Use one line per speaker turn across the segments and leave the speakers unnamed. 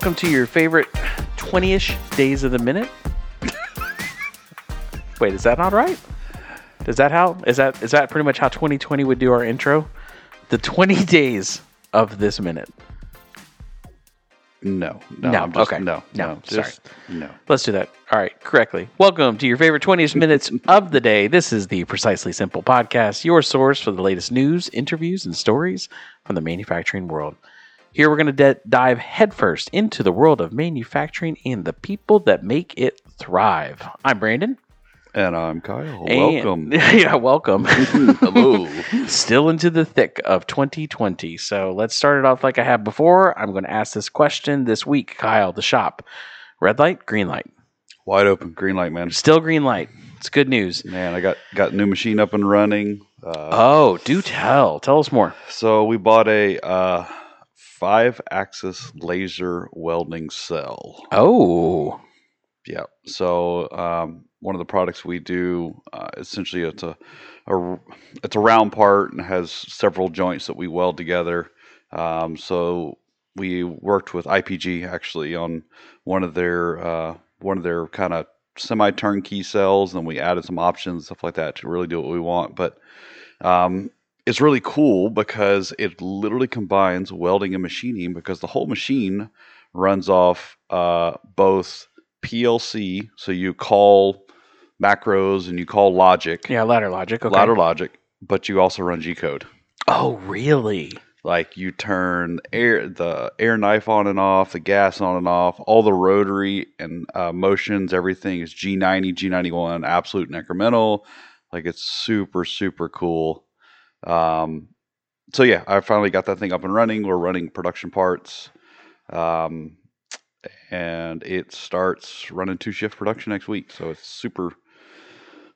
Welcome to your favorite 20 ish days of the minute. Wait, is that not right? Is that how? Is that is that pretty much how 2020 would do our intro? The 20 days of this minute.
No, no,
No,
I'm just,
okay.
no,
No,
no, just, no.
Let's do that. All right, correctly. Welcome to your favorite 20th minutes of the day. This is the Precisely Simple podcast, your source for the latest news, interviews, and stories from the manufacturing world. Here we're going to de- dive headfirst into the world of manufacturing and the people that make it thrive. I'm Brandon.
And I'm Kyle.
and-
Welcome.
yeah, welcome.
Hello.
Still into the thick of 2020. So let's start it off like I have before. I'm going to ask this question this week, Kyle, the shop. Red light, green light.
Wide open, green light, man.
Still green light. It's good news.
Man, I got got new machine up and running. Uh,
Oh, do tell. Tell us more.
so we bought a uh, five-axis laser welding cell.
Oh,
Yeah. So um, one of the products we do, uh, essentially, it's a, a it's a round part and has several joints that we weld together. Um, so we worked with IPG actually on one of their uh, one of their kind of semi turnkey cells, and we added some options stuff like that to really do what we want. But um, it's really cool because it literally combines welding and machining because the whole machine runs off uh, both PLC, so you call macros and you call logic,
yeah, ladder logic. Okay.
ladder logic, but you also run G code.
Oh, really?
Like you turn air the air knife on and off, the gas on and off, all the rotary and uh, motions, everything is G90, G91, absolute and incremental. Like it's super super cool. Um, so yeah, I finally got that thing up and running. We're running production parts. Um, and it starts running two shift production next week. So it's super,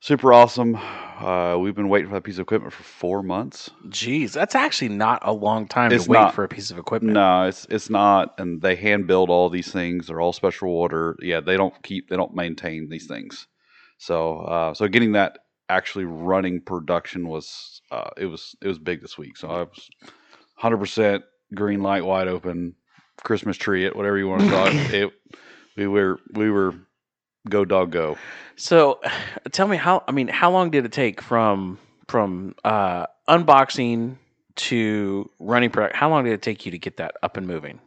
super awesome. Uh, we've been waiting for that piece of equipment for four months.
Jeez, that's actually not a long time
It's
to wait
not.
for a piece of equipment.
No, it's it's not, and they hand build all these things. They're all special order. Yeah, they don't keep, they don't maintain these things. So, uh, so getting that actually running production was, uh, it was it was big this week. So I was hundred percent green light, wide open, Christmas tree it, whatever you want to call it. it. We were we were go dog go.
So, tell me how. I mean, how long did it take from from uh, unboxing to running product? How long did it take you to get that up and moving?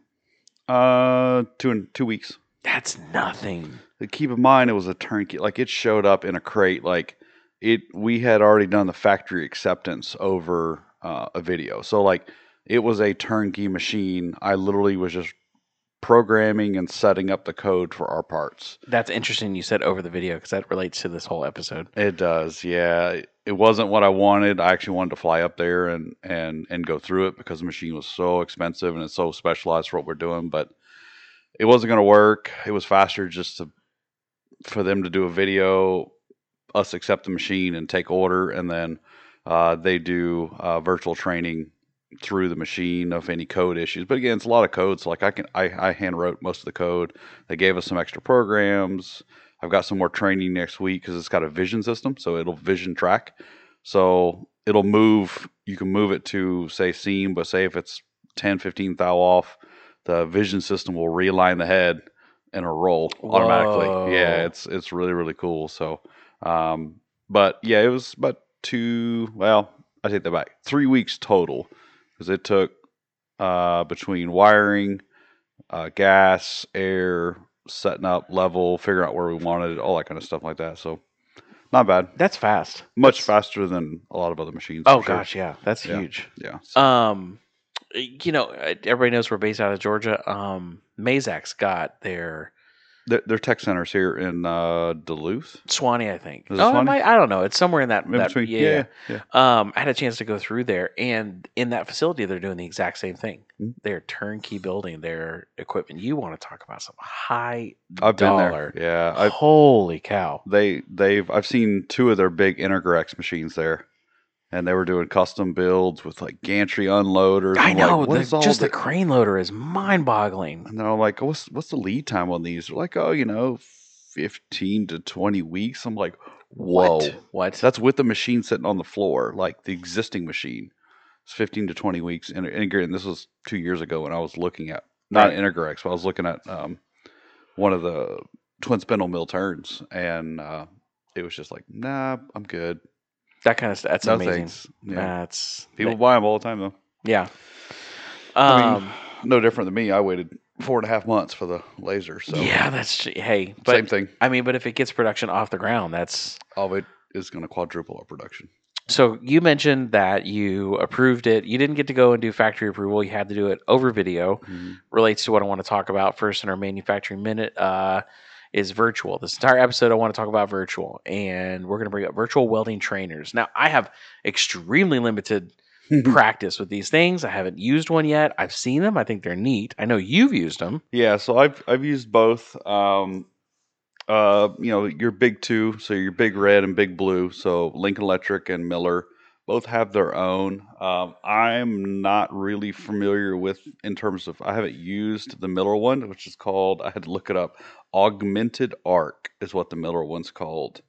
Uh, two and two weeks.
That's nothing.
But keep in mind it was a turnkey like it showed up in a crate like it we had already done the factory acceptance over uh, a video. So like it was a turnkey machine. I literally was just programming and setting up the code for our parts.
That's interesting. You said over the video because that relates to this whole episode.
it does yeah. It wasn't what i wanted. I actually wanted to fly up there and and and go through it because the machine was so expensive and it's so specialized for what we're doing but it wasn't going to work. It was faster just to for them to do a video us accept the machine and take order and then uh, they do uh, virtual training through the machine of any code issues. But again it's a lot of code so like i can i, I hand wrote most of the code. They gave us some extra programs. I've got some more training next week because it's got a vision system so it'll vision track. So it'll move you can move it to say seam but say if it's 10 15 thou off the vision system will realign the head and a roll automatically. Yeah it's it's really really cool. So um but yeah it was about two well i take that back three weeks total because it took uh between wiring uh gas air setting up level figuring out where we wanted it all that kind of stuff like that so not bad
That's fast.
much
That's-
faster than a lot of other machines
Oh
sure.
gosh, yeah, that's
Yeah.
huge.
yeah so-
Um, you know, everybody knows we're based out of Georgia. Um, Mazak's got their
their, their tech centers here in uh duluth
Suwanee, I think.
Is it
oh, it
Suwanee?
might, I don't know. It's somewhere in that.
in
that
between
yeah,
yeah,
yeah. Um, I had a chance to go through there, and in that facility, they're doing the exact same thing.
Mhm.
They're turnkey building their equipment. You want to talk about some high
i've been
dollar?
there yeah I've,
Holy cow!
they they've I've seen two of their big Integrex machines there, and they were doing custom builds with like gantry unloaders.
I
I'm like,
know.
what
the,
all
just the
thi-"
crane loader is mind-boggling.
And they're like, what's what's the lead time on these? They're like, oh, you know, fifteen to twenty weeks. I'm like, whoa,
What? What?
that's with the machine sitting on the floor, like the existing machine. It's fifteen to twenty weeks, and, and again, this was two years ago when I was looking at not
Right.
Integrex, but I was looking at um, one of the twin spindle mill turns, and uh, it was just like, nah, I'm good.
That kind of stuff. That's
no
amazing.
thanks. Yeah.
That's
People buy them all the time though.
yeah.
I mean,
Um,
No different than me. I waited four and a half months for the laser. So
yeah, that's hey, but
same thing.
I mean, but if it gets production off the ground, that's
All of it is going to quadruple our production.
so. You mentioned that you approved it. You didn't get to go and do factory approval. You had to do it over video. Relates to what I want to talk about first in our manufacturing minute. Uh, is virtual. This entire episode, I want to talk about virtual, and we're going to bring up virtual welding trainers. Now, I have extremely limited practice with these things. I haven't used one yet. I've seen them. I think they're neat. I know you've used them.
Yeah, so I've I've used both. Um, uh, you know, your big two, so your big red and big blue. So Lincoln Electric and Miller both have their own. Um, I'm not really familiar with in terms of I haven't used the Miller one, which is called I had to look it up. Augmented Arc is what the Miller one's called.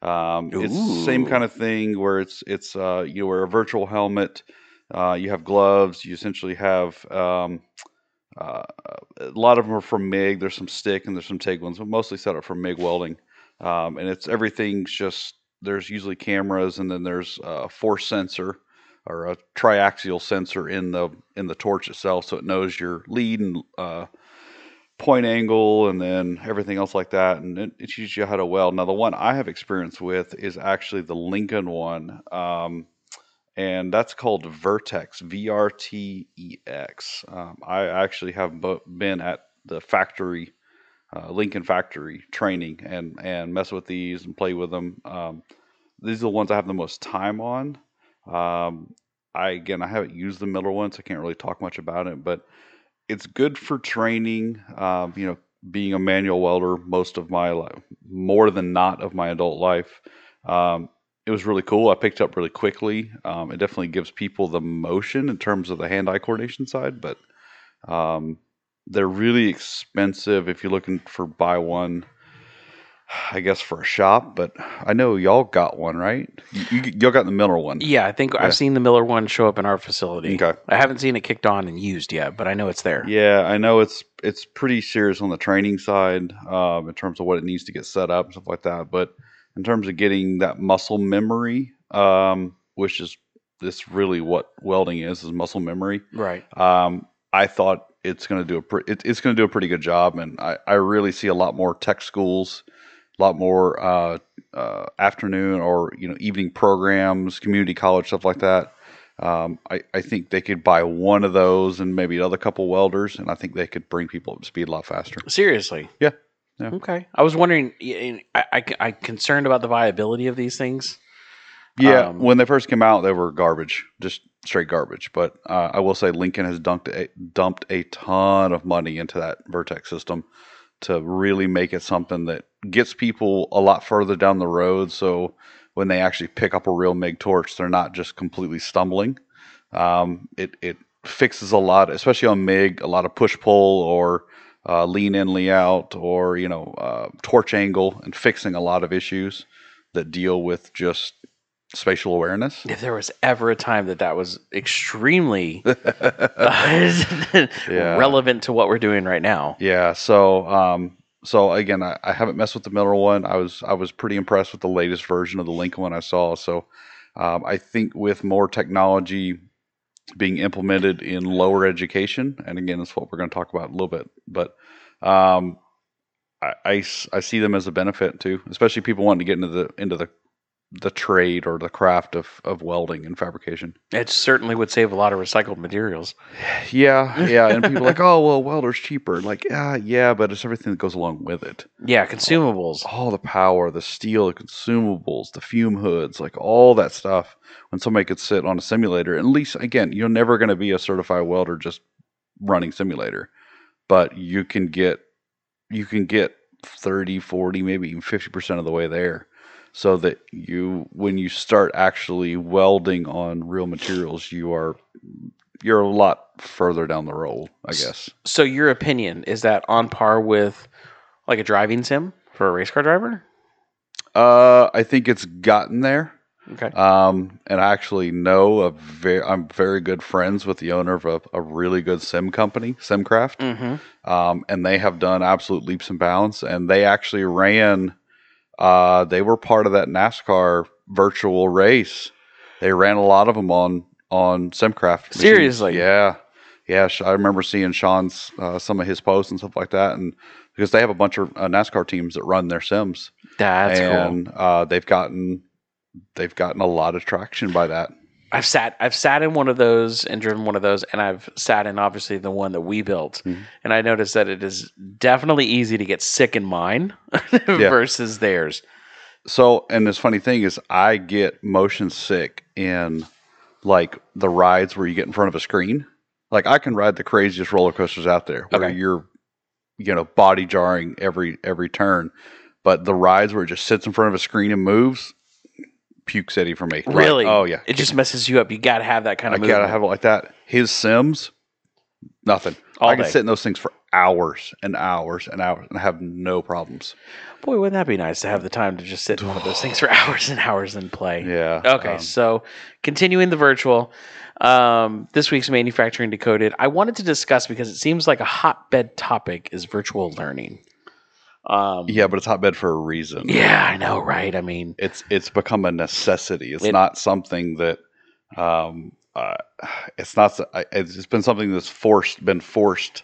Um, it's the same kind of thing where it's it's uh, you wear a virtual helmet, uh, you have gloves, you essentially have um, uh, a lot of them are from MIG. There's some stick and there's some TIG ones, but mostly set up for MIG welding. Um, and it's everything's just there's usually cameras and then there's a force sensor or a triaxial sensor in the in the torch itself, so it knows your lead and uh, point angle and then everything else like that. And it, it teaches you how to weld. Now the one I have experience with is actually the Lincoln one. Um, and that's called Vertex, V R T E X. Um, I actually have been at the factory, uh, Lincoln factory training and and mess with these and play with them. Um, these are the ones I have the most time on. Um, I again I haven't used the Miller one, so I can't really talk much about it, but it's good for training. Um, you know, being a manual welder most of my life, more than not of my adult life. Um, it was really cool. I picked up really quickly. Um, it definitely gives people the motion in terms of the hand-eye coordination side, but um, they're really expensive if you're looking for buy one. I guess for a shop, but I know y'all got one, right? You, y'all got the Miller one.
Yeah, I think
Yeah.
I've seen the Miller one show up in our facility.
Okay.
I haven't seen it kicked on and used yet, but I know it's there.
Yeah, I know it's it's pretty serious on the training side um, in terms of what it needs to get set up and stuff like that. But in terms of getting that muscle memory, um, which is this really what welding is is muscle memory.
Right.
Um, I thought it's going to do a pre- it, it's going to do a pretty good job, and I, I really see a lot more tech schools, a lot more uh, uh, afternoon or you know evening programs, community college stuff like that. Um, I, I think they could buy one of those and maybe another couple welders, and I think they could bring people up to speed a lot faster.
Seriously.
Yeah. Yeah.
Okay. I was wondering. I, I, I concerned about the viability of these things.
Yeah,
Um,
when they first came out, they were garbage, just straight garbage. But uh, I will say Lincoln has dumped a, dumped a ton of money into that Vertex system to really make it something that gets people a lot further down the road. So when they actually pick up a real MIG torch, they're not just completely stumbling. Um, it it fixes a lot, especially on MIG, a lot of push pull or uh, lean in, lean out, or you know uh, torch angle, and fixing a lot of issues that deal with just spatial awareness.
If there was ever a time that that was extremely
Yeah.
relevant to what we're doing right now.
Yeah. So, um, so again, I, I haven't messed with the Miller one. I was I was pretty impressed with the latest version of the Lincoln one I saw. So, um, I think with more technology being implemented in lower education, and again, that's what we're going to talk about a little bit, but um, I, I I see them as a benefit too, especially people wanting to get into the into the the trade or the craft of, of welding and fabrication.
It certainly would save a lot of recycled materials.
Yeah, yeah, and people are like, oh well, welder's cheaper. Like, yeah, yeah, but it's everything that goes along with it.
Yeah, consumables.
All the power, the steel, the consumables, the fume hoods, like all that stuff. When somebody could sit on a simulator, at least again, you're never going to be a certified welder just running simulator, but you can get you can get 30, 40, maybe even 50% of the way there. So that you when you start actually welding on real materials, you are you're a lot further down the road, I guess.
So your opinion is that on par with like a driving sim for a race car driver?
Uh, I think it's gotten there.
Okay.
Um, and I actually know a very, I'm very good friends with the owner of a, a really good sim company, Simcraft.
Mm-hmm.
Um, and they have done absolute leaps and bounds. And they actually ran, uh, they were part of that NASCAR virtual race. They ran a lot of them on, on Simcraft. machines.
Seriously?
Yeah. Yeah. I remember seeing Sean's, uh, some of his posts and stuff like that. And because they have a bunch of uh, NASCAR teams that run their sims
That's cool.
and uh, they've gotten they've gotten a lot of traction by that.
I've sat I've sat in one of those and driven one of those, and I've sat in obviously the one that we built,
Mhm.
and I noticed that it is definitely easy to get sick in mine versus theirs.
So, and this funny thing is, I get motion sick in like the rides where you get in front of a screen. Like I can ride the craziest roller coasters out there where
Okay.
you're, you know, body jarring every every turn. But the rides where it just sits in front of a screen and moves, puke city for me. Like,
Really?
oh yeah.
It just messes you up. You got to have that kind
I
of.
gotta have it like that. His Sims, nothing.
all
I can
day.
sit in those things for hours and hours and hours and have no problems.
Boy, wouldn't that be nice to have the time to just sit in one of those things for hours and hours and play?
Yeah.
Okay,
um,
so continuing the virtual, um, this week's manufacturing decoded. I wanted to discuss because it seems like a hotbed topic is virtual learning. Um,
yeah, but it's hotbed for a reason.
yeah, I know, right? I mean,
It's it's become a necessity. It's
It-
not something that um uh, it's not s- I- it's it's been something that's forced been forced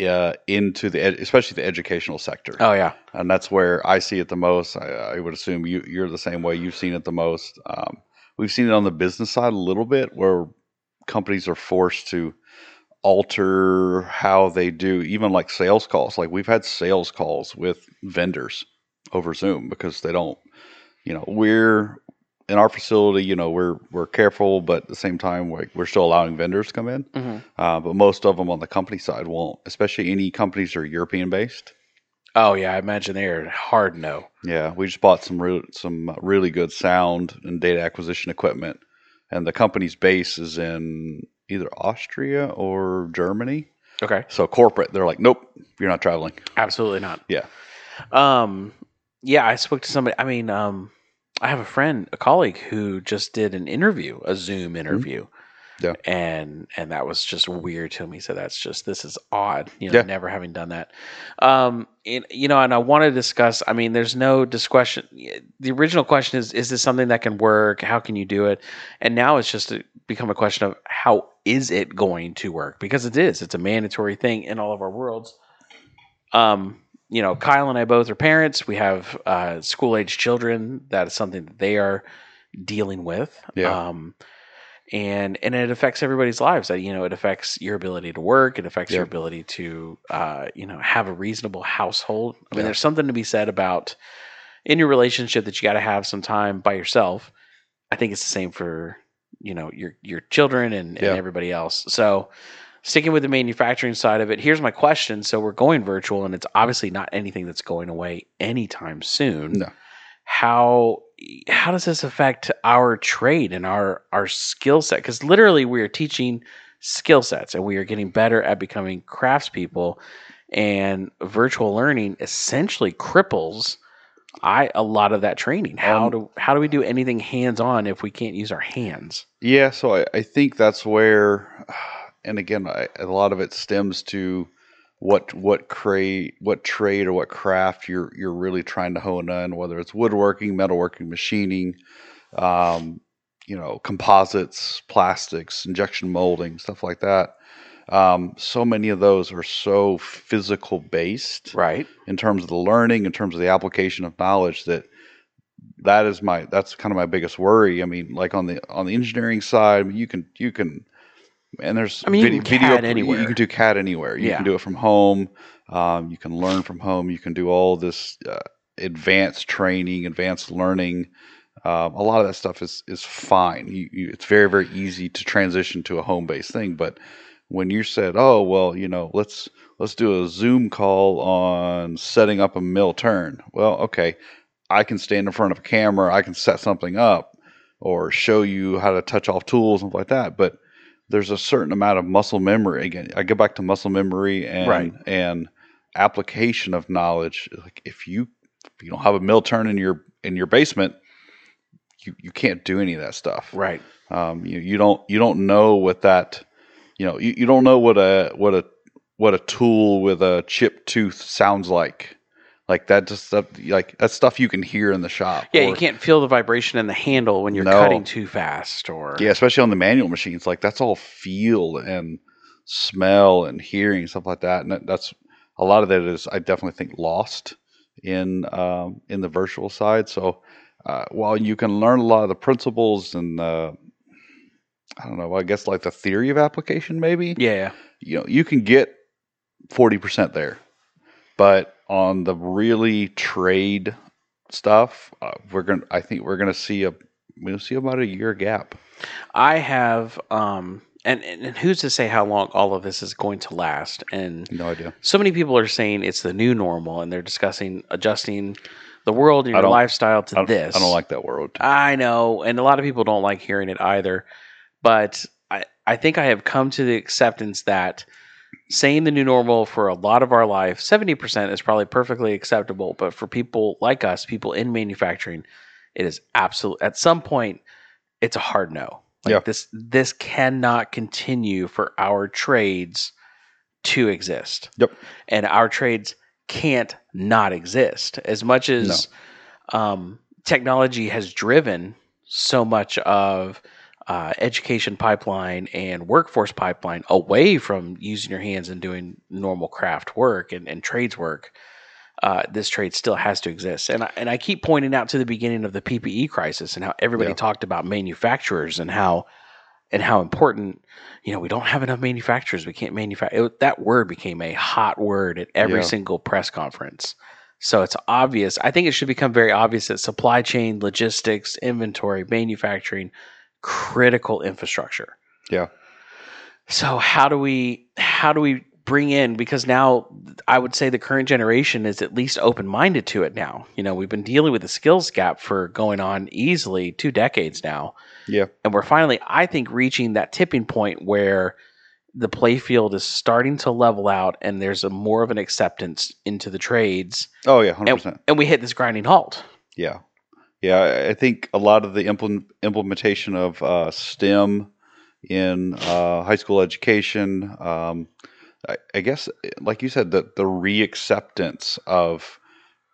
uh, into the ed- especially the educational sector.
oh yeah,
and that's where I see it the most. I, I would assume you, you're the same way. You've seen it the most. Um, we've seen it on the business side a little bit, where companies are forced to alter how they do, even like sales calls. Like we've had sales calls with vendors over Zoom because they don't. You know, we're in our facility. You know, we're we're careful, but at the same time, we're, we're still allowing vendors to come in.
hmm
Uh, but most of them on the company side won't, especially any companies that are European based.
oh yeah. I imagine they're hard no.
Yeah, we just bought some real, some really good sound and data acquisition equipment, and the company's base is in either Austria or Germany.
Okay,
So corporate, they're like, nope, you're not traveling.
absolutely not.
Yeah.
Um, yeah, I spoke to somebody. I mean, um, I have a friend, a colleague who just did an interview, a Zoom interview.
Yeah.
And and that was just weird to me. So that's just this is odd, you know,
Yeah.
never having done that. Um, and, you know, and I want to discuss. I mean, there's no discussion. The original question is: Is this something that can work? How can you do it? And now it's just a, become a question of how is it going to work? Because it is. It's a mandatory thing in all of our worlds. Um, you know, Kyle and I both are parents. We have uh, school age children. That is something that they are dealing with.
Yeah.
Um, and and it affects everybody's lives. Uh, You know, it affects your ability to work. It affects your ability to, uh, you know, have a reasonable household. I mean,
Yeah.
there's something to be said about in your relationship that you got to have some time by yourself. I think it's the same for you know your your children and,
Yeah.
and everybody else. So sticking with the manufacturing side of it, here's my question. So we're going virtual, and it's obviously not anything that's going away anytime soon.
No.
How how does this affect our trade and our our skill set? Because literally, we are teaching skill sets, and we are getting better at becoming craftspeople. And virtual learning essentially cripples I a lot of that training. How
Um,
do how do we do anything hands on if we can't use our hands?
Yeah, so I, I think that's where, and again, I, a lot of it stems to what what crate, what trade or what craft you're you're really trying to hone in, whether it's woodworking, metalworking, machining, um, you know, composites, plastics, injection molding, stuff like that. Um, so many of those are so physical based
Right.
in terms of the learning, in terms of the application of knowledge that that is my that's kind of my biggest worry. I mean, like on the on the engineering side, you can you can and there's
I mean, you can CAD
you-
anywhere.
You can do CAD anywhere. You
Yeah.
can do it from home. Um, you can learn from home. You can do all this uh, advanced training, advanced learning. Um, a lot of that stuff is is fine. You, you, it's very very easy to transition to a home based thing. But when you said, "Oh well, you know, let's let's do a Zoom call on setting up a mill turn," well, okay, I can stand in front of a camera, I can set something up, or show you how to touch off tools and like that. But there's a certain amount of muscle memory. Again, I go back to muscle memory and
Right.
and application of knowledge. Like if you if you don't have a mill turn in your in your basement, you, you can't do any of that stuff.
Right.
Um, you you don't you don't know what that you know you, you don't know what a what a what a tool with a chipped tooth sounds like. Like that just stuff like that's stuff you can hear in the shop.
Yeah,
Or-
you can't feel the vibration in the handle when you're
No.
cutting too fast or
Yeah, especially on the manual machines, like that's all feel and smell and hearing stuff like that. And that, that's a lot of that is I definitely think lost in um, in the virtual side. So uh, while you can learn a lot of the principles and uh, I don't know, I guess like the theory of application, maybe
Yeah.
you know you can get forty percent there, but on the really trade stuff, uh, we're gonna I think we're gonna see a we'll see about a year gap.
I have um and, and and who's to say how long all of this is going to last and
No idea.
so many people are saying it's the new normal and they're discussing adjusting the world and your lifestyle to
I
this.
I don't like that word.
I know, and a lot of people don't like hearing it either. But I, I think I have come to the acceptance that saying the new normal for a lot of our life, 70% is probably perfectly acceptable. But for people like us, people in manufacturing, it is absolute. At some point, it's a hard no. Like
Yeah.
this, this cannot continue for our trades to exist.
Yep.
And our trades can't not exist as much as um, technology has driven so much of uh, education pipeline and workforce pipeline away from using your hands and doing normal craft work and, and trades work. Uh, this trade still has to exist, and I, and I keep pointing out to the beginning of the PPE crisis and how everybody
Yeah.
talked about manufacturers and how and how important you know we don't have enough manufacturers. We can't manufacture. That word became a hot word at every
Yeah.
single press conference. So it's obvious. I think it should become very obvious that supply chain, logistics, inventory, manufacturing, critical infrastructure.
Yeah.
So how do we how do we bring in because now I would say the current generation is at least open minded to it now. You know, we've been dealing with the skills gap for going on easily two decades now.
Yeah.
And we're finally, I think, reaching that tipping point where the play field is starting to level out and there's a more of an acceptance into the trades
Oh yeah, hundred percent.
and we hit this grinding halt.
Yeah, yeah. I- think a lot of the implement, implementation of uh, STEM in uh, high school education, um, I, I guess, like you said, the the reacceptance of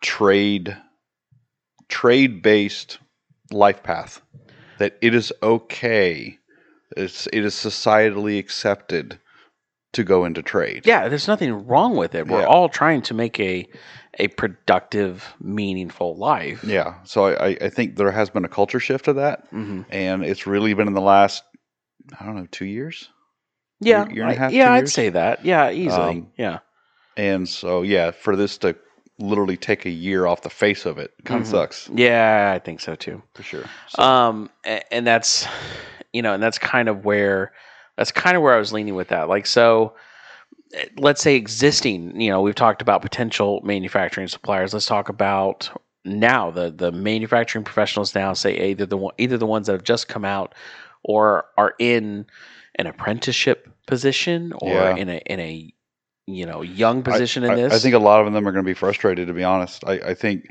trade trade based life path that it is okay. It's it is societally accepted to go into trade.
Yeah, there's nothing wrong with it. We're
Yeah.
all trying to make a a productive, meaningful life.
Yeah. So I, I- I think there has been a culture shift of that.
hmm
and it's really been in the last I don't know two years.
Yeah,
year and a
I-
half,
yeah,
two
I'd say that. Yeah, easily.
Um,
yeah,
And so yeah, for this to literally take a year off the face of it kind of
Mhm.
sucks
yeah, I think so too.
for sure. So,
Um, a- and that's, you know, and that's kind of where, that's kind of where I was leaning with that. Like, so let's say existing, you know, we've talked about potential manufacturing suppliers. Let's talk about now the the manufacturing professionals now say either the one, either the ones that have just come out or are in an apprenticeship position or
Yeah.
in a in a you know young
I-
position in
I,
this.
I think a lot of them are going to be frustrated. To be honest, I, I think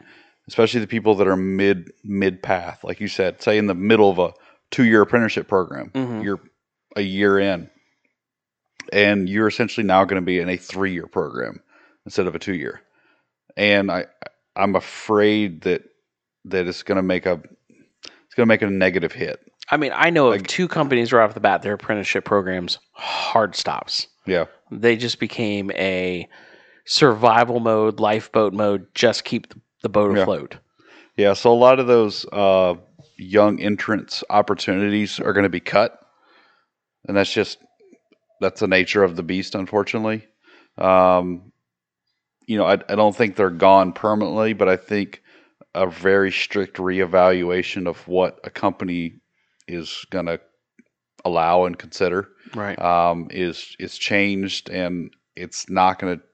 especially the people that are mid mid path, like you said, say in the middle of a two year apprenticeship program,
Mhm.
you're a year in, and you're essentially now going to be in a three year program instead of a two year. And I I'm afraid that that it's going to make a it's going to make a negative hit.
I mean, I know of two companies right off the bat. Their apprenticeship programs hard stops.
Yeah,
They just became a survival mode, lifeboat mode. Just keep the, boat
Yeah.
afloat.
yeah. So a lot of those uh, young entrance opportunities are going to be cut, and that's just that's the nature of the beast, unfortunately. Um, you know, I, I don't think they're gone permanently, but I think a very strict reevaluation of what a company is going to allow and consider
Right.
um, is is changed, and it's not going to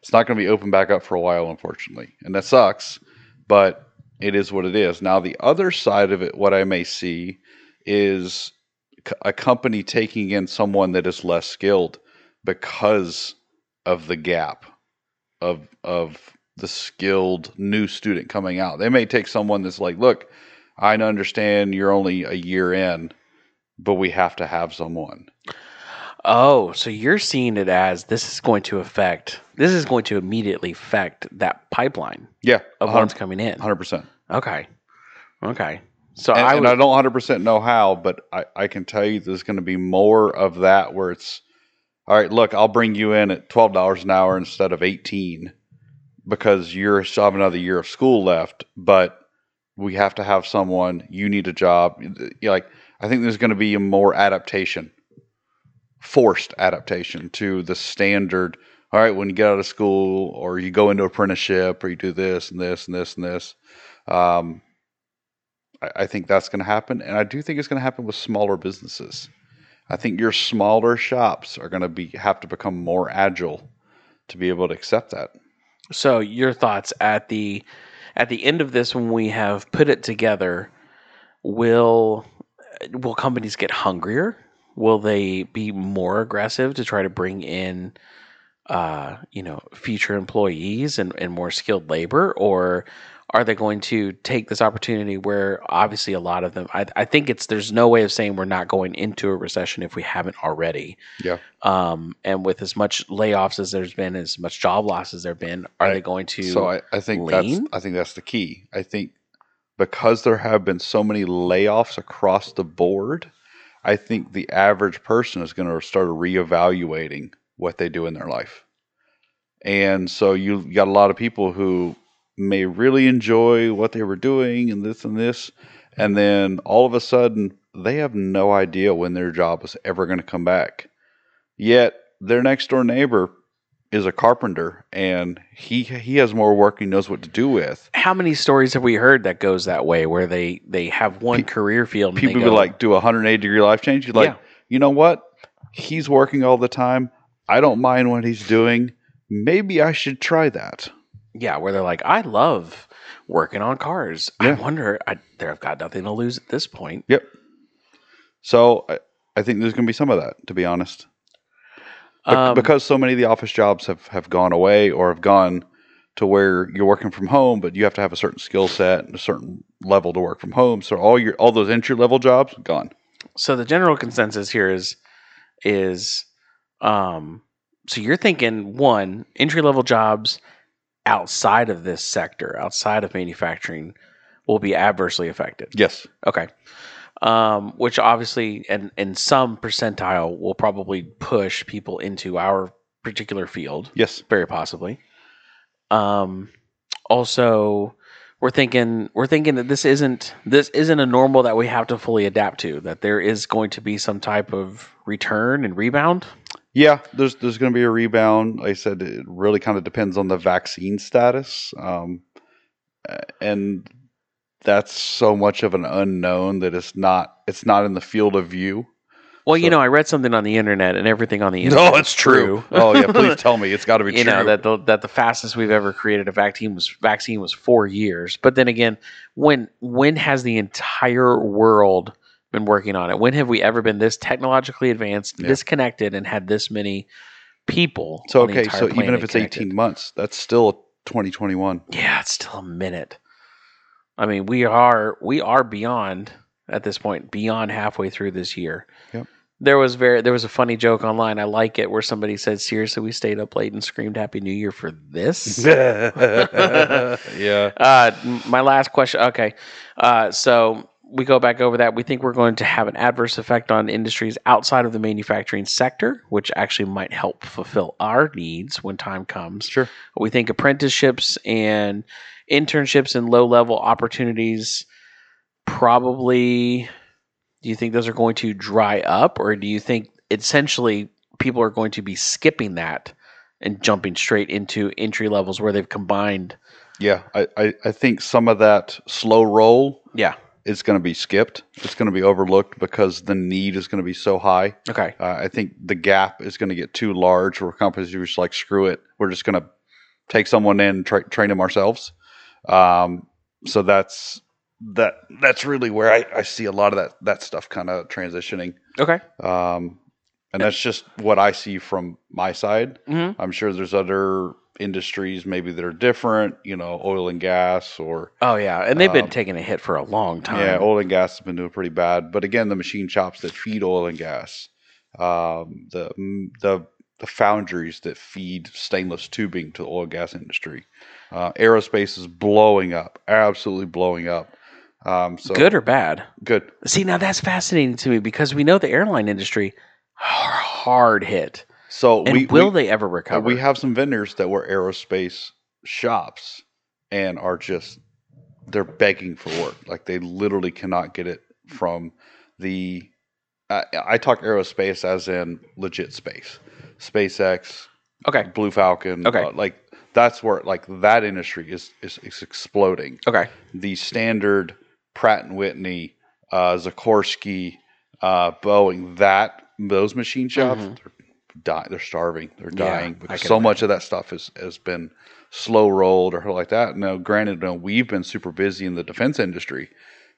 it's not going to be open back up for a while, unfortunately, and that sucks. But it is what it is. Now, the other side of it, what I may see is a company taking in someone that is less skilled because of the gap of of the skilled new student coming out. They may take someone that's like, look, I understand you're only a year in, but we have to have someone.
Oh, so you're seeing it as this is going to affect, this is going to immediately affect that pipeline
Yeah,
of what's coming in.
hundred percent.
Okay. Okay. So
And,
I
and I don't hundred percent know how, but I, I can tell you there's going to be more of that where it's all right. Look, I'll bring you in at twelve dollars an hour instead of eighteen because you're still have another year of school left, but we have to have someone. You need a job. You're like I think there's going to be a more adaptation, forced adaptation to the standard. All right, when you get out of school or you go into apprenticeship or you do this and this and this and this. Um, I, I think that's going to happen, and I do think it's going to happen with smaller businesses. I think your smaller shops are going to be have to become more agile to be able to accept that.
so your thoughts at the at the end of this when we have put it together will will companies get hungrier will they be more aggressive to try to bring in uh, you know future employees and, and more skilled labor or are they going to take this opportunity where obviously a lot of them I, I think it's there's no way of saying we're not going into a recession if we haven't already
Yeah.
um, and with as much layoffs as there's been as much job loss as there been are
Right.
they going to
So I, I think
lean?
that's I think that's the key. I think because there have been so many layoffs across the board, I think the average person is going to start reevaluating what they do in their life. And so you got a lot of people who may really enjoy what they were doing and this and this, and then all of a sudden they have no idea when their job is ever going to come back. Yet their next door neighbor is a carpenter and he he has more work he knows what to do with.
how many stories have we heard that goes that way where they they have one
Pe-
career field and
People
go,
like do a 180 degree life change. You're like,
Yeah.
you know what? He's working all the time. I don't mind what he's doing. Maybe I should try that.
Yeah where they're like i love working on cars i
Yeah.
wonder I, they've got nothing to lose at this point
Yep. So I, I think there's going to be some of that, to be honest. Bec-
Um,
because so many of the office jobs have, have gone away or have gone to where you're working from home, but you have to have a certain skill set and a certain level to work from home. So all your all those entry level jobs gone.
so the general consensus here is is um so you're thinking one entry level jobs outside of this sector outside of manufacturing will be adversely affected.
Yes.
okay. Um which obviously and in some percentile will probably push people into our particular field.
Yes.
very possibly. Um also we're thinking we're thinking that this isn't this isn't a normal that we have to fully adapt to that there is going to be some type of return and rebound
Yeah, there's there's going to be a rebound. Like I said, it really kind of depends on the vaccine status, um, and that's so much of an unknown that it's not it's not in the field of view.
well you know i read something on the internet and everything on the internet No, it's true.
oh yeah, please tell me it's got to be
you
true.
know that the, that the fastest we've ever created a vaccine was vaccine was four years. But then again, when when has the entire world been working on it? When have we ever been this technologically advanced,
Yeah.
this connected, and had this many people?
so
on
okay, so even if it's
connected?
18 months, that's still 2021.
yeah, it's still a minute. I mean, we are we are beyond at this point, beyond halfway through this year.
Yep.
There was very there was a funny joke online. I like it where somebody said, "Seriously, we stayed up late and screamed Happy New Year for this."
yeah.
Uh, my last question. Okay, uh, so we go back over that. We think we're going to have an adverse effect on industries outside of the manufacturing sector, which actually might help fulfill our needs when time comes.
Sure.
We think apprenticeships and internships and low level opportunities probably. Do you think those are going to dry up, or do you think essentially people are going to be skipping that and jumping straight into entry levels where they've combined?
Yeah, I, I, I think some of that slow roll
Yeah.
Is going to be skipped. It's going to be overlooked because the need is going to be so high.
Okay.
Uh, I think the gap is going to get too large where companies are just like, screw it. We're just going to take someone in and tra- train them ourselves. Um, so that's that. That's really where I, I see a lot of that that stuff kind of transitioning.
Okay.
Um, and that's just what I see from my side.
Mm-hmm.
I'm sure there's other industries maybe that are different, you know, oil and gas or
Oh yeah, and they've been
Um,
taking a hit for a long time.
yeah, oil and gas has been doing pretty bad. But again, the machine shops that feed oil and gas, um, the the the foundries that feed stainless tubing to the oil and gas industry, uh, aerospace is blowing up, absolutely blowing up. Um, so
Good or bad?
good.
See, now that's fascinating to me because we know the airline industry hard hit.
So
And
we
will
we,
they ever recover?
we have some vendors that were aerospace shops and are just they're begging for work. Like they literally cannot get it from the. I, I talk aerospace as in legit space, SpaceX,
okay,
Blue Falcon.
Okay.
uh, like that's where like that industry is is, is exploding.
okay,
The standard Pratt and Whitney, uh, Sikorsky, uh, Boeing, that those machine shops,
Mhm.
They're die, they're starving, they're dying
I
because so much of that stuff has has been slow rolled or like that. Now, granted, no, we've been super busy in the defense industry.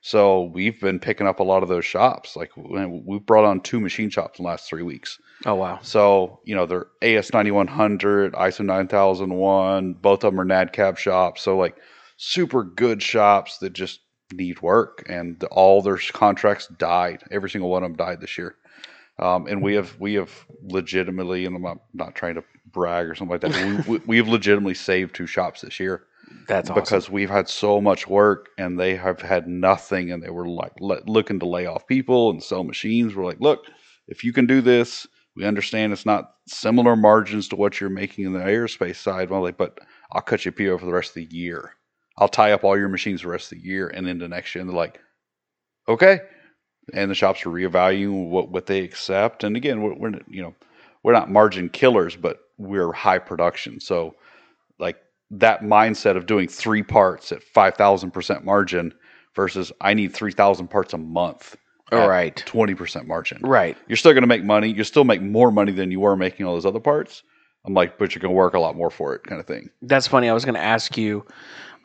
So we've been picking up a lot of those shops. Like we- we've brought on two machine shops in the last three weeks.
oh wow,
So, you know, they're AS 9100, ISO 9001, both of them are NADCAP shops. So, like, super good shops that just need work. And all their contracts died. Every single one of them died this year. Um, and we have, we have legitimately, and I'm not, not trying to brag or something like that, we, we, we've legitimately saved two shops this year.
That's awesome.
because we've had so much work and they have had nothing and they were like le- looking to lay off people and sell machines. We're like look if you can do this we understand it's not similar margins to what you're making in the aerospace side. Well like but i'll cut you a PO for the rest of the year. I'll tie up all your machines the rest of the year and into next year. And they're like okay and the shops are reevaluating what, what they accept. And again we're, we're you know we're not margin killers but we're high production. So like that mindset of doing three parts at 5000% margin versus i need 3000 parts a month
All right,
20% margin.
Right.
you're still going to make money. You still make more money than you were making all those other parts. I'm like but you're going to work a lot more for it kind of thing.
That's funny. I was going to ask you,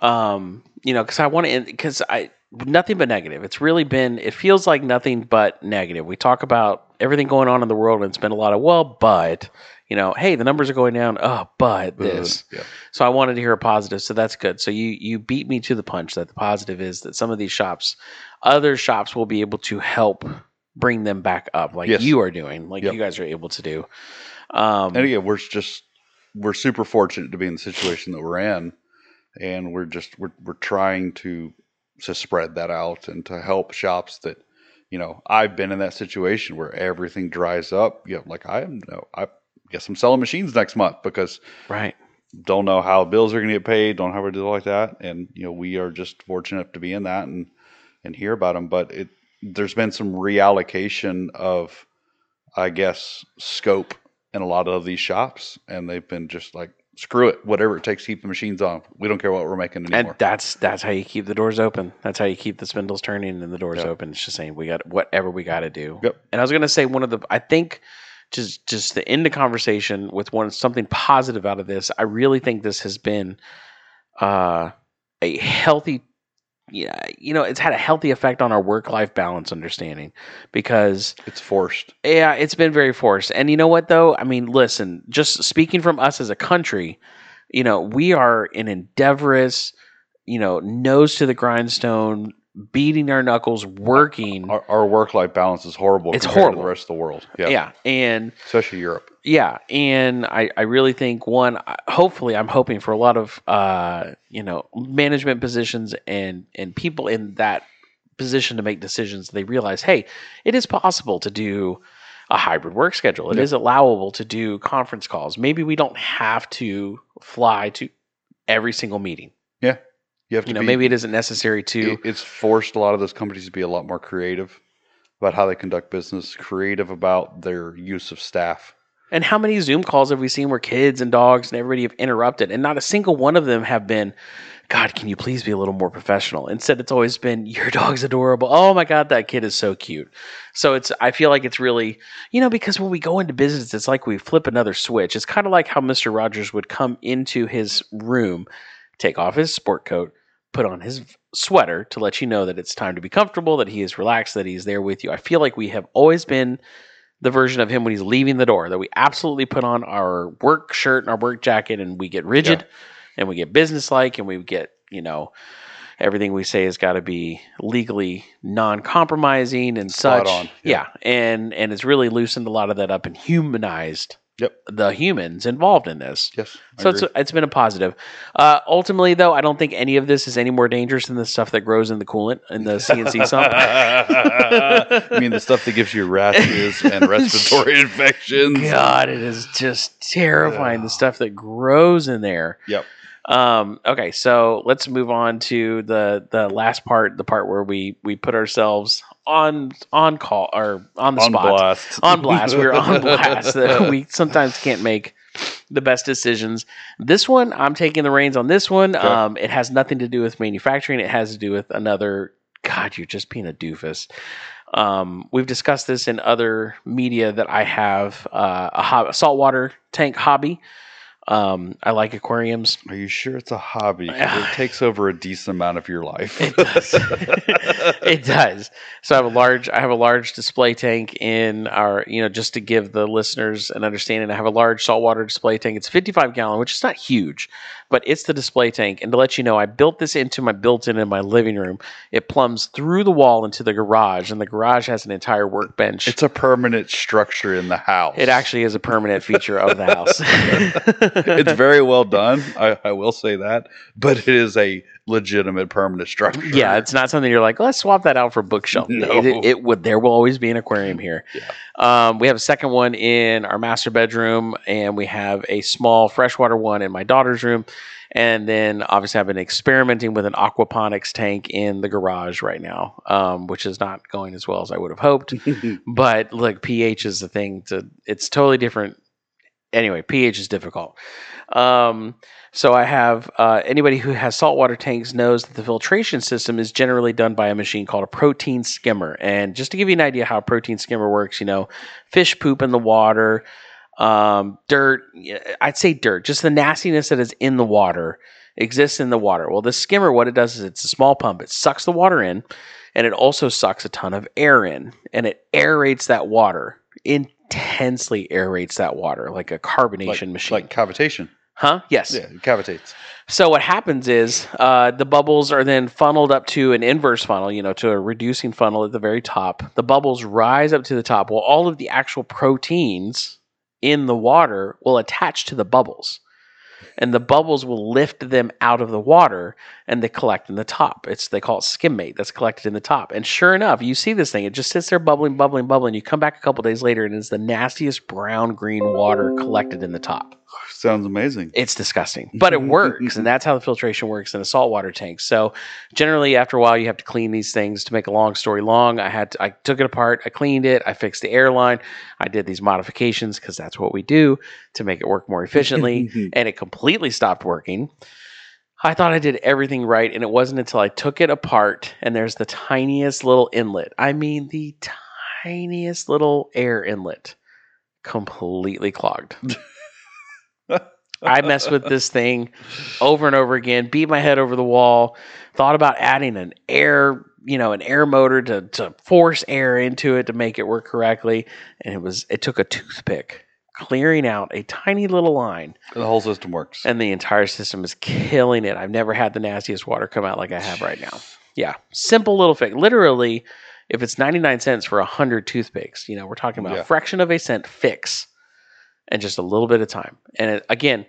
um, you know, because I want to, because I nothing but negative. It's really been. It feels like nothing but negative. We talk about everything going on in the world, and it's been a lot of well, but you know, hey, the numbers are going down. Oh, but this.
yeah
So I wanted to hear a positive. So that's good. So you you beat me to the punch that the positive is that some of these shops, other shops will be able to help bring them back up, like
Yes.
you are doing, like
Yep.
you guys are able to do. Um,
and again we're just we're super fortunate to be in the situation that we're in and we're just we're, we're trying to to spread that out and to help shops that you know i've been in that situation where everything dries up. You know like i am no i guess i'm selling machines next month because
right.
don't know how bills are going to get paid don't have a deal like that. And you know we are just fortunate enough to be in that and and hear about them but it there's been some reallocation of i guess scope in a lot of these shops. And they've been just like screw it whatever it takes to keep the machines on we don't care what we're making anymore.
And that's that's how you keep the doors open. That's how you keep the spindles turning and the doors
Yeah.
open. It's just saying we got whatever we got to do.
Yep.
And I was gonna say one of the I think just just to end the conversation with one something positive out of this. I really think this has been uh, a healthy. Yeah, you know, it's had a healthy effect on our work life balance understanding because
it's forced
yeah, it's been very forced. And you know what though? I mean, listen, just speaking from us as a country, you know, we are an endeavorous, you know, nose to the grindstone, beating our knuckles, working.
our, our work-life balance is horrible
It's
compared to
horrible.
the rest of the world yeah,
yeah. And
especially europe
yeah, and I, I really think one, hopefully, I'm hoping for a lot of, uh, you know, management positions and and people in that position to make decisions. They realize, hey, it is possible to do a hybrid work schedule. It is
Yeah.
allowable to do conference calls. Maybe we don't have to fly to every single meeting.
You have to
You know,
be,
maybe it isn't necessary to.
it- it's forced a lot of those companies to be a lot more creative about how they conduct business creative about their use of staff
And how many Zoom calls have we seen where kids and dogs and everybody have interrupted, and not a single one of them have been, God, can you please be a little more professional? Instead, it's always been, your dog's adorable. Oh my God, that kid is so cute. So it's, I feel like it's really, you know, because when we go into business, it's like we flip another switch. It's kind of like how Mr. Rogers would come into his room, take off his sport coat, put on his sweater to let you know that it's time to be comfortable, that he is relaxed, that he's there with you. I feel like we have always been the version of him when he's leaving the door that we absolutely put on our work shirt and our work jacket and we get rigid and we get businesslike and we get, you know, everything we say has got to be legally non-compromising and
Spot
such.
on,
Yeah.
yeah.
And and it's really loosened a lot of that up and humanized
Yep.
the humans involved in this.
Yes. I
So it's, it's been a positive. Uh, ultimately, though, I don't think any of this is any more dangerous than the stuff that grows in the coolant in the CNC sump.
I mean, the stuff that gives you rashes and respiratory infections.
God, it is just terrifying the stuff that grows in there.
Yep.
Um, okay, so let's move on to the the last part, the part where we we put ourselves on on call or on the
On
spot.
blast.
on blast. We're on blast. Uh, we sometimes can't make the best decisions. This one, I'm taking the reins on this one.
Okay.
Um, it has nothing to do with manufacturing. It has to do with another. God, you're just being a doofus. Um, we've discussed this in other media that I have uh, a, a saltwater tank hobby. Um, I like aquariums.
Are you sure it's a hobby? it takes over a decent amount of your life.
It does. it does. So I have a large I have a large display tank in our you know just to give the listeners an understanding. I have a large saltwater display tank. It's 55 gallon, which is not huge, but it's the display tank. And to let you know, I built this into my built-in in my living room. It plumbs through the wall into the garage, and the garage has an entire workbench.
it's a permanent structure in the house.
it actually is a permanent feature of the house.
it's very well done. I, I will say that, but it is a legitimate permanent structure.
Yeah, it's not something you're like, let's swap that out for a bookshelf.
No.
It, it, it would. There will always be an aquarium here. Um, we have a second one in our master bedroom, and we have a small freshwater one in my daughter's room. And then obviously, I've been experimenting with an aquaponics tank in the garage right now, um, which is not going as well as I would have hoped. but look, pH is the thing. To it's totally different. Anyway, pH is difficult. Um, so I have uh, anybody who has saltwater tanks knows that the filtration system is generally done by a machine called a protein skimmer. And just to give you an idea how a protein skimmer works, you know, fish poop in the water, um, dirt. I'd say dirt, just the nastiness that is in the water exists in the water. Well, the skimmer, what it does is it's a small pump. It sucks the water in, and it also sucks a ton of air in, and it aerates that water intensely aerates that water like a carbonation
like,
machine.
like cavitation.
huh? Yes.
Yeah, it cavitates.
So what happens is uh, the bubbles are then funneled up to an inverse funnel, you know, to a reducing funnel at the very top. The bubbles rise up to the top. while all of the actual proteins in the water will attach to the bubbles. And the bubbles will lift them out of the water and they collect in the top. It's they call it skimmate that's collected in the top. And sure enough, you see this thing, it just sits there bubbling, bubbling, bubbling. You come back a couple days later and it's the nastiest brown green water collected in the top.
Sounds amazing.
It's disgusting, but it works, and that's how the filtration works in a saltwater tank. So, generally, after a while, you have to clean these things. To make a long story long, I had to, I took it apart, I cleaned it, I fixed the airline, I did these modifications because that's what we do to make it work more efficiently, and it completely stopped working. I thought I did everything right, and it wasn't until I took it apart and there's the tiniest little inlet. I mean, the tiniest little air inlet, completely clogged. I messed with this thing over and over again, beat my head over the wall, thought about adding an air, you know, an air motor to, to force air into it to make it work correctly. And it was, it took a toothpick clearing out a tiny little line
the whole system works.
and the entire system is killing it. I've never had the nastiest water come out like I have right now. Yeah. Simple little fix. Literally, if it's 99 cents for 100 toothpicks, you know, we're talking about
Yeah.
a fraction of a cent fix and just a little bit of time. And it, again,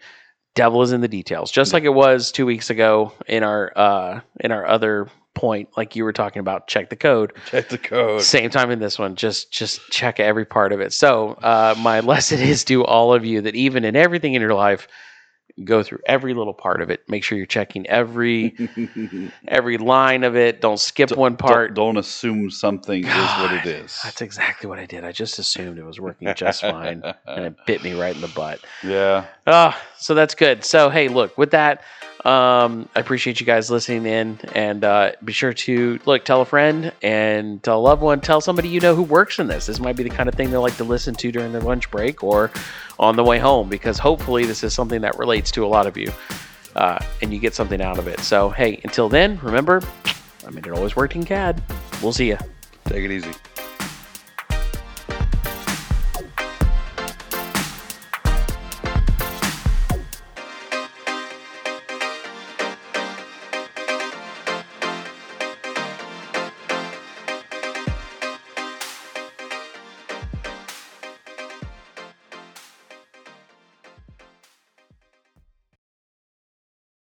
devil is in the details. Just like it was 2 weeks ago in our uh in our other point like you were talking about check the code.
Check the code.
Same time in this one, just just check every part of it. So uh, my lesson is to all of you that even in everything in your life, go through every little part of it. Make sure you're checking every every line of it. Don't skip one part.
Don't, don't assume something is what it is.
That's exactly what I did. I just assumed it was working just fine, and it bit me right in the butt.
yeah.
Ah, so that's good. So hey, look with that. Um, I appreciate you guys listening in, and uh, be sure to look, tell a friend, and tell a loved one, tell somebody you know who works in this. This might be the kind of thing they like to listen to during their lunch break or on the way home, because hopefully this is something that relates to a lot of you, uh, and you get something out of it. So hey, until then, remember, I mean, it always worked in CAD. We'll see you.
Take it easy.